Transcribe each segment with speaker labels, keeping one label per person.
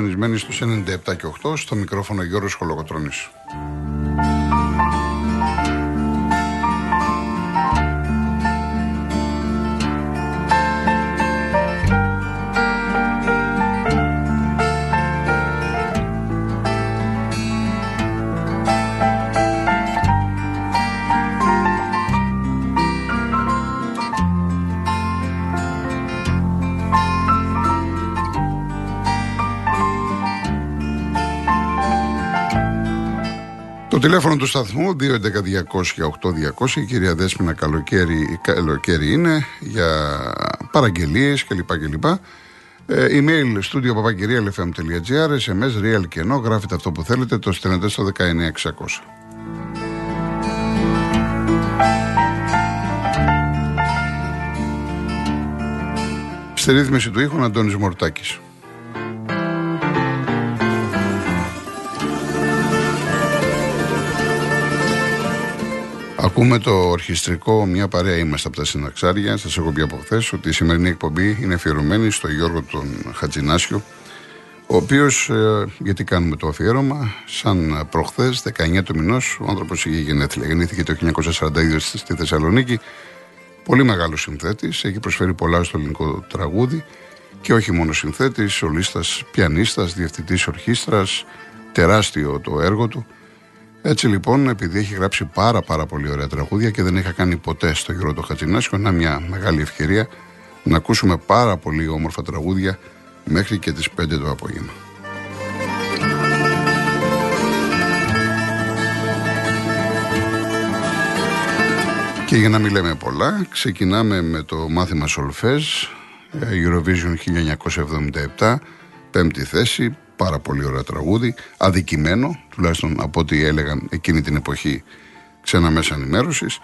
Speaker 1: Συντονισμένοι στους 97 και 8 στο μικρόφωνο Γιώργος Χολογοτρώνης. Τηλέφωνο του σταθμού 211-200-8200. Η κυρία Δέσποινα καλοκαίρι, καλοκαίρι είναι για παραγγελίες κλπ. κλπ. Ε, email studio papakirialfm.gr SMS real και ενώ γράφετε αυτό που θέλετε το στέλνετε στο 19600. Στη ρύθμιση του ήχου Αντώνης Μορτάκης. Ακούμε το ορχιστρικό, μια παρέα είμαστε από τα συναξάρια. Σας έχω πει από χθες ότι η σημερινή εκπομπή είναι αφιερωμένη στο Γιώργο τον Χατζινάσιο, ο οποίος, ε, γιατί κάνουμε το αφιέρωμα, σαν προχθές, 19 του μηνός, ο άνθρωπος είχε γενέθλια. Γεννήθηκε το 1942 στη Θεσσαλονίκη. Πολύ μεγάλος συνθέτης, έχει προσφέρει πολλά στο ελληνικό τραγούδι και όχι μόνο συνθέτης, σολίστας, πιανίστας, διευθυντής ορχήστρας, τεράστιο το έργο του. Έτσι λοιπόν, επειδή έχει γράψει πάρα πάρα πολύ ωραία τραγούδια και δεν είχα κάνει ποτέ στο γύρο του Χατζινάσιο, να μια μεγάλη ευκαιρία να ακούσουμε πάρα πολύ όμορφα τραγούδια μέχρι και τις 5 το απόγευμα. Και για να μην λέμε πολλά, ξεκινάμε με το μάθημα Solfège, Eurovision 1977, πέμπτη θέση, πάρα πολύ ωραίο τραγούδι, αδικημένο, τουλάχιστον από ό,τι έλεγαν εκείνη την εποχή ξένα μέσα ενημέρωσης.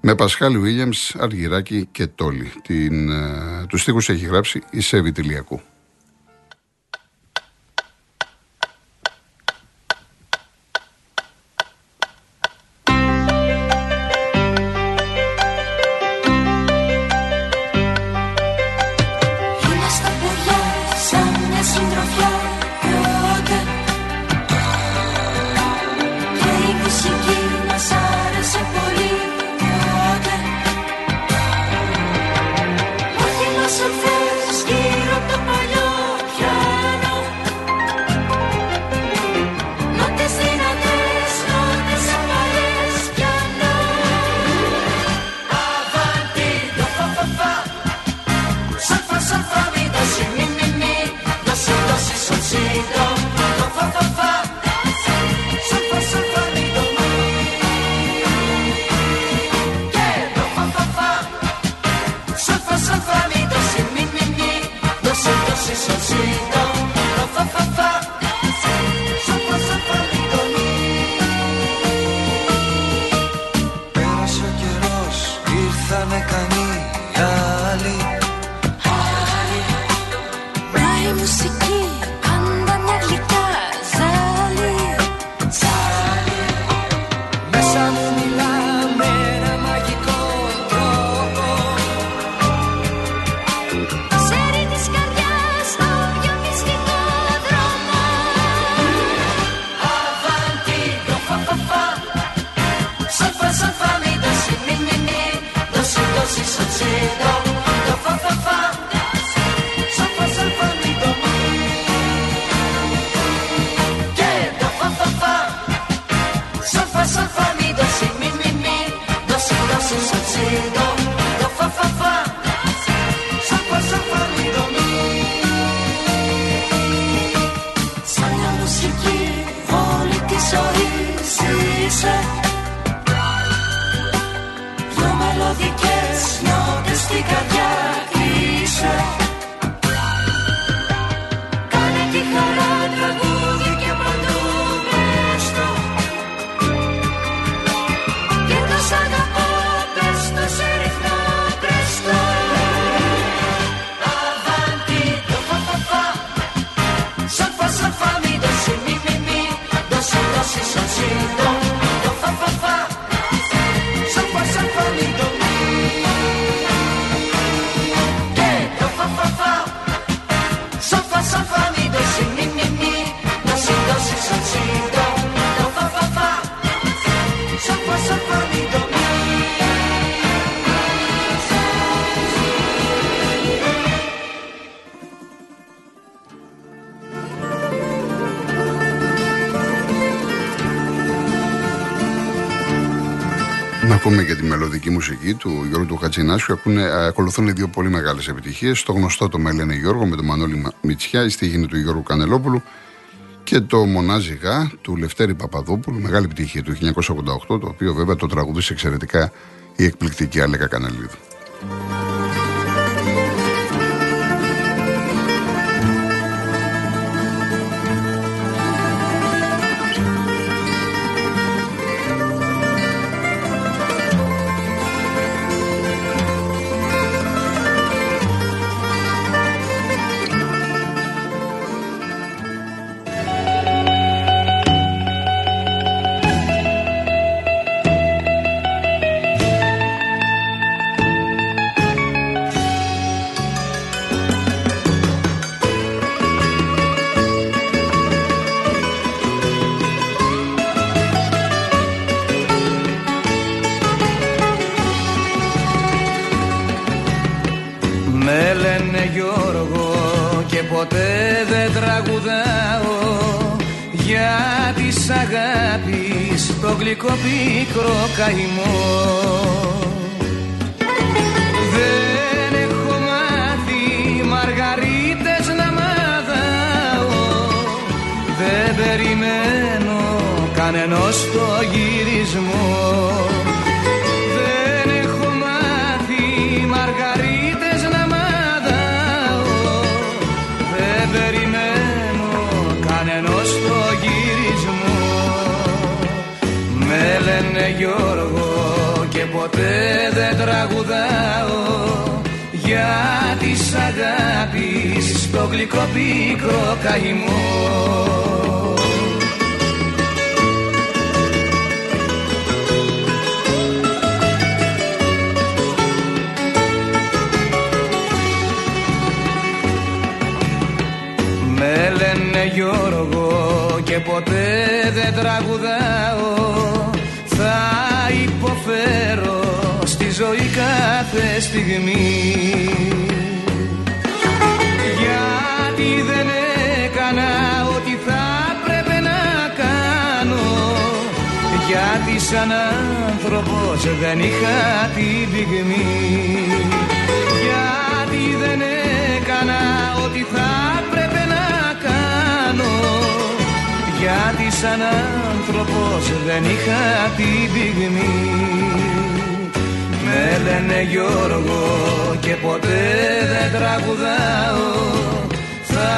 Speaker 1: Με Πασχάλη Βίλιαμς, Αργυράκη και Τόλι. Την, ε, τους στίχους έχει γράψει η Σέβη Τηλιακού. Ακούμε και τη μελωδική μουσική του Γιώργου του Χατζινάσιου. ακολουθούν δύο πολύ μεγάλες επιτυχίες. Το γνωστό το Μέλενε Γιώργο με τον Μανώλη Μητσιά, η στίχη του Γιώργου Κανελόπουλου και το Μονάζι Γά του Λευτέρη Παπαδόπουλου, μεγάλη επιτυχία του 1988, το οποίο βέβαια το τραγουδίσε εξαιρετικά η εκπληκτική Άλεκα Κανελίδου.
Speaker 2: Γλυκό πίκρο καημό. Δεν έχω μάθει μαργαρίτες να μάθω. Δεν περιμένω κανενός το γυρισμό ποτέ δεν τραγουδάω για της αγάπης στο γλυκό πίκρο καημό. Με λένε Γιώργο και ποτέ δεν τραγουδάω κάθε στιγμή. Γιατί δεν έκανα ό,τι θα πρέπει να κάνω. Γιατί σαν άνθρωπος δεν είχα την πυγμή. Γιατί δεν έκανα ό,τι θα πρέπει να κάνω. Γιατί σαν άνθρωπος δεν είχα την πυγμή Με λένε Γιώργο και ποτέ δεν τραγουδάω. Θα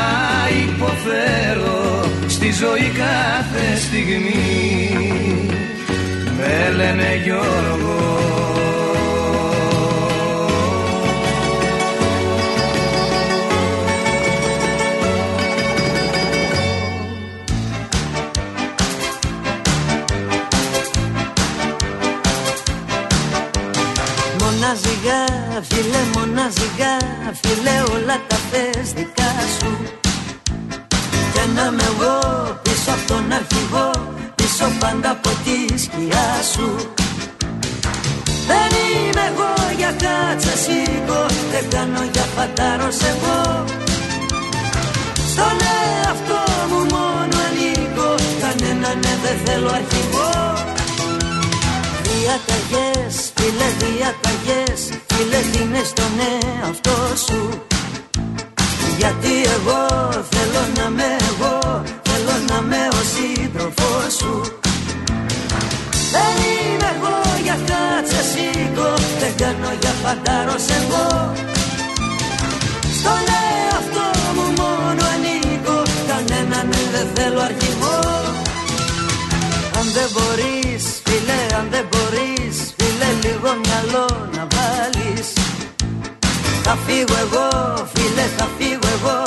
Speaker 2: υποφέρω στη ζωή κάθε στιγμή. Με λένε Γιώργο
Speaker 3: κάνω για φαντάρος εγώ. Στον εαυτό μου μόνο ανήκω. Κανέναν δεν θέλω αρχηγό Αν δεν μπορείς φίλε, αν δεν μπορείς Φίλε λίγο μυαλό να βάλεις. Θα φύγω εγώ φίλε, θα φύγω εγώ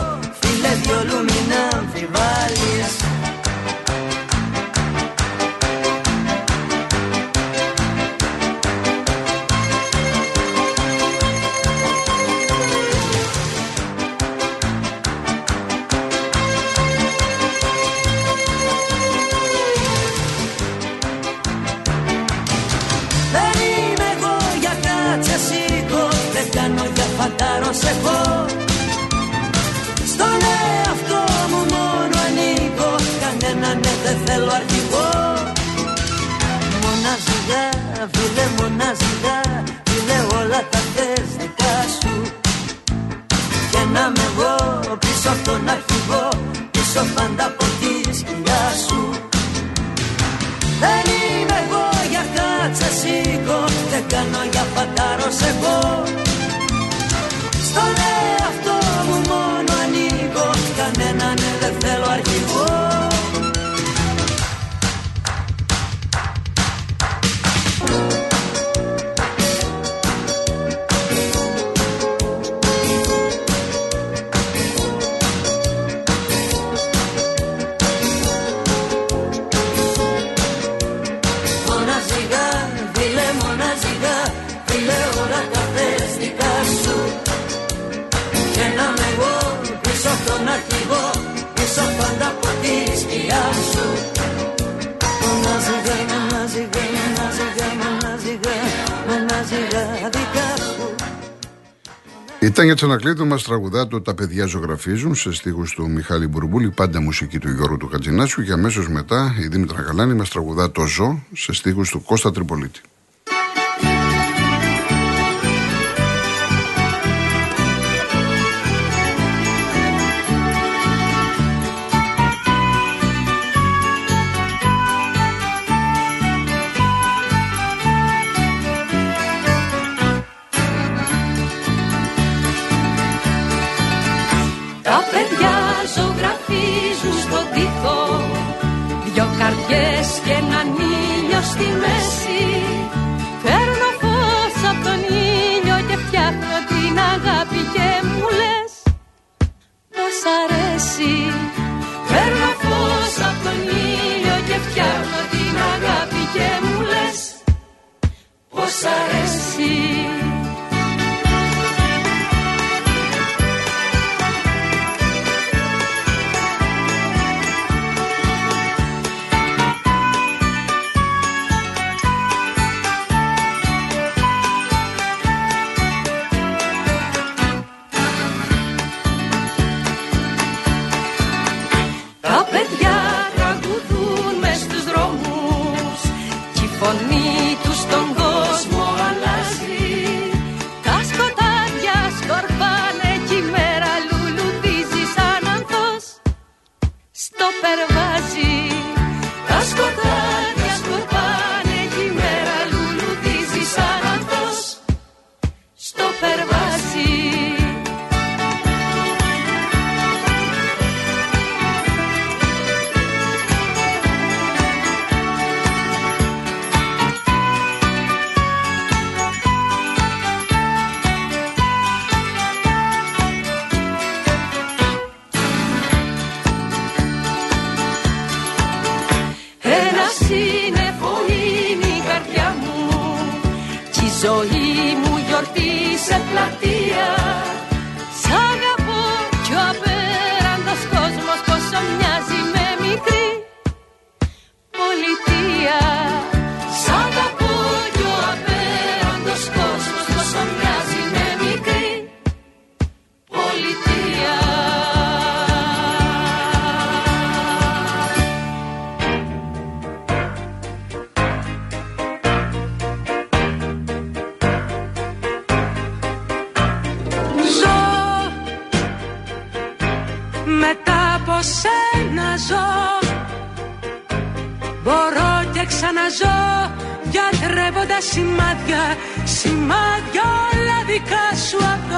Speaker 4: Ήταν για τσανακλείδου μας τραγουδά το Τα παιδιά ζωγραφίζουν σε στίχους του Μιχάλη Μπουρμπούλη, πάντα μουσική του Γιώργου του Χατζινάσιου και αμέσως μετά η Δήμητρα Γαλάνη μας τραγουδά το Ζω σε στίχους του Κώστα Τριπολίτη.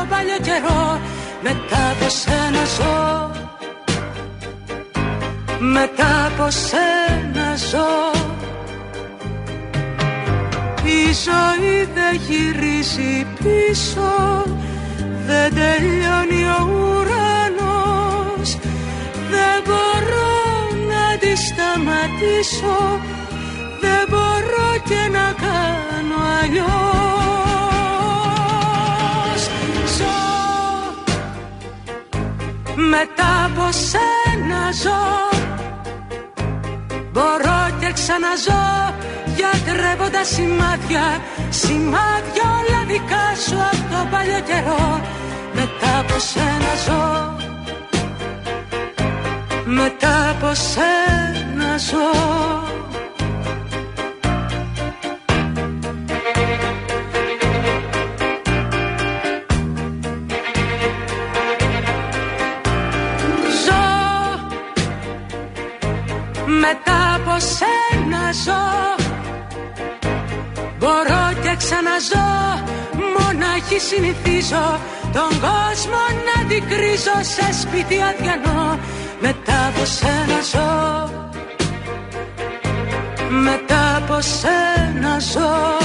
Speaker 5: Τον παλιό καιρό Μετά από σένα ζω. Μετά από σένα ζω. Η ζωή δεν γυρίζει πίσω Δεν τελειώνει ο ουρανός. Δεν μπορώ να τη σταματήσω Δεν μπορώ και να κάνω αλλιώς Μετά από σένα ζω. Μπορώ και ξαναζώ γιατρεύοντας σημάδια. Σημάδια όλα δικά σου από το παλιό καιρό. Μετά από σένα ζω. Μετά από σένα ζω από σένα ζω. Μπορώ και ξαναζώ Μονάχη συνηθίζω Τον κόσμο να την κρίζω Σε σπίτι αδιανό. Μετά από σένα ζω. Μετά από σένα ζω.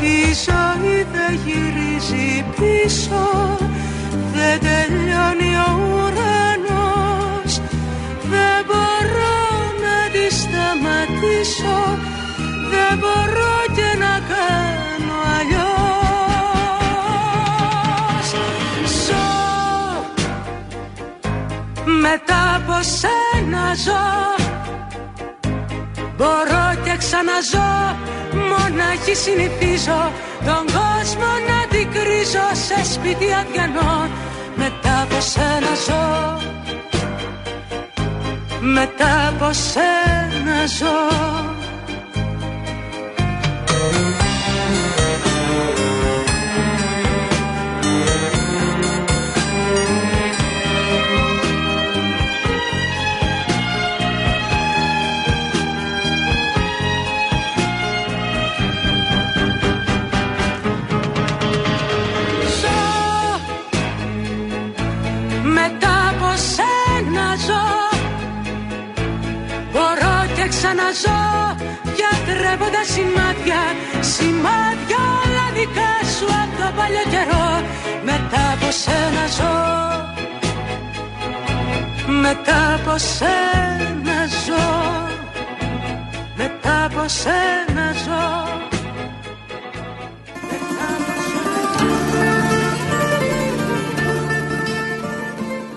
Speaker 5: Η ζωή δεν γυρίζει πίσω Δεν τελειώνει ο ουρανός Δεν μπορώ να τη σταματήσω δεν μπορώ και να κάνω αλλιώς. Ζω Μετά από σένα ζω. Μπορώ και ξαναζώ Μονάχη συνηθίζω Τον κόσμο να την κρίζω Σε σπίτι αδιανό. Μετά από σένα ζω Μετά από σένα ζω ξαναζώ Γιατρεύοντας σημάδια Σημάδια όλα δικά σου από το παλιό καιρό. Μετά από σένα ζω. Μετά από σένα ζω. Μετά από σένα ζω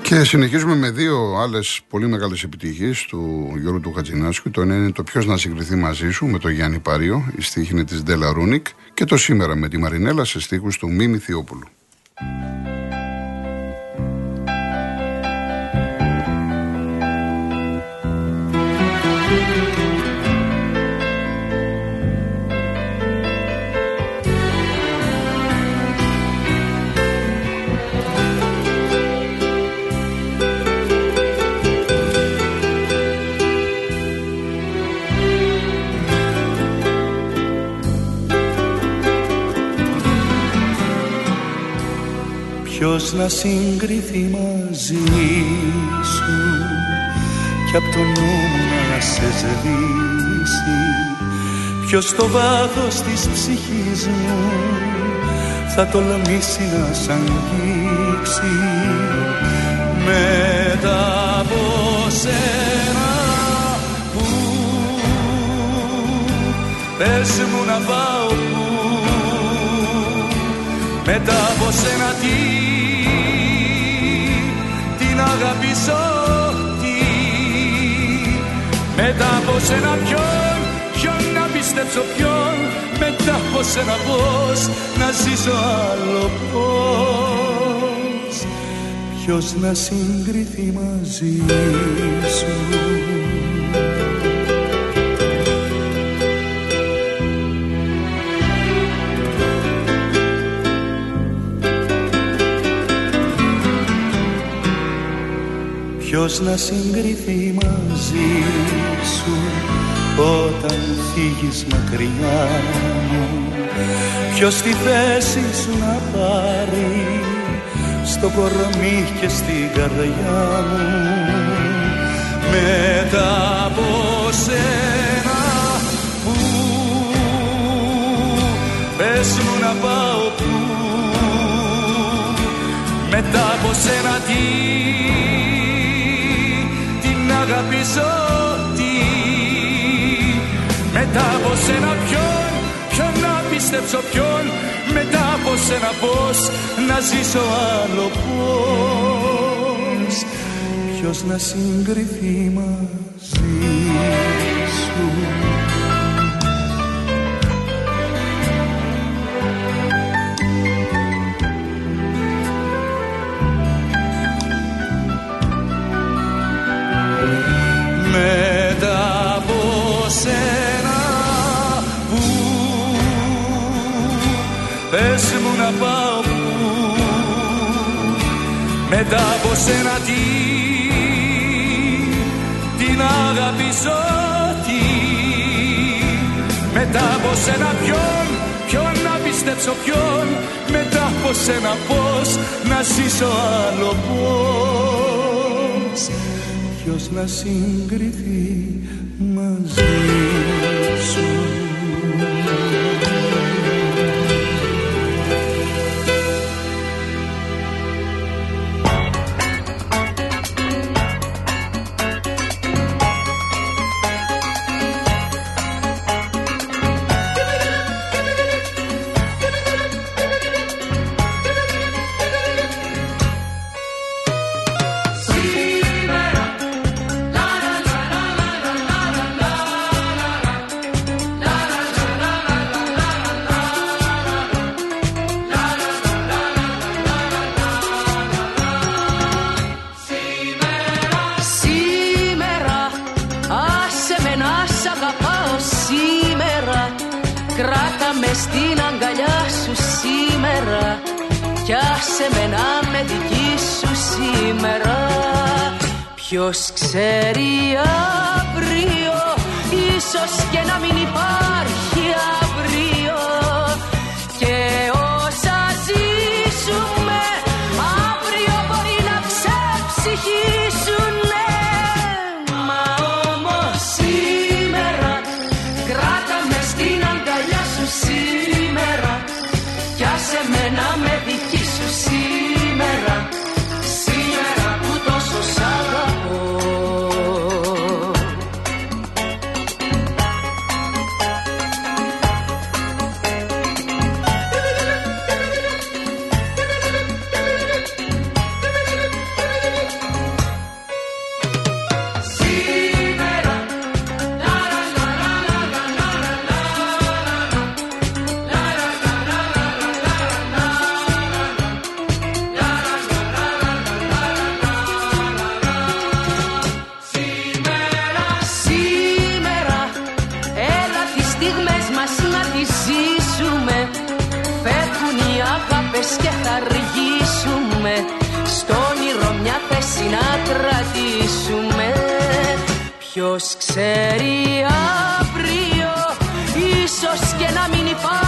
Speaker 1: Και συνεχίζουμε με δύο άλλες πολύ μεγάλες επιτυχίες του Γιώργου του Χατζηνάσκου. Το ένα είναι το Ποιος να συγκριθεί μαζί σου με τον Γιάννη Πάριο, η στίχη είναι της Ντέλα Ρούνικ. Και το σήμερα με τη Μαρινέλα σε στίχους του Μίμη Θειόπουλου.
Speaker 6: Ποιος να συγκριθεί μαζί σου Κι απ' το νου να σε σβήσει. Ποιος στο βάθος της ψυχής μου Θα τολμήσει να σ' αγγίξει. Μετά από σένα που Πες μου να πάω που μετά από σένα τι αγαπήσω τι μετά από σένα ποιον ποιον να πιστέψω ποιον μετά από σένα πώς να ζήσω άλλο πώς. Ποιος να συγκριθεί μαζί σου; Ποιος να συγκριθεί μαζί σου όταν φύγεις μακριά μου; Ποιος τη θέση σου να πάρει στο κορμί και στην καρδιά μου; Μετά από σένα που πες μου να πάω που μετά από σένα τι μετά από σένα ποιον ποιον να πιστέψω ποιον. Μετά από σένα πως να ζήσω άλλο πως ποιος να συγκριθεί μαζί σου πες μου να πάω που μετά από σένα τι την αγαπήσω τι. Μετά από σένα ποιον ποιον να πιστέψω ποιον. Μετά από σένα πως να ζήσω άλλο πως ποιος να συγκριθεί μαζί σου
Speaker 7: με στην αγκαλιά σου σήμερα Κι άσε με να με δική σου σήμερα. Ποιος ξέρει αύριο Ίσως και να μην υπάρχει skin a mini farm.